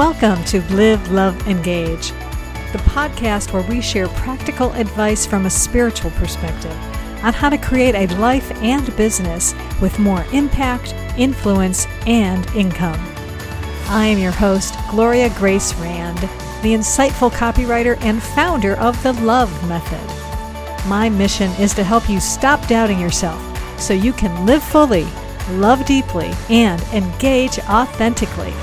Welcome to Live, Love, Engage, the podcast where we share practical advice from a spiritual perspective on how to create a life and business with more impact, influence, and income. I am your host, Gloria Grace Rand, the insightful copywriter and founder of the Love Method. My mission is to help you stop doubting yourself so you can live fully, love deeply, and engage authentically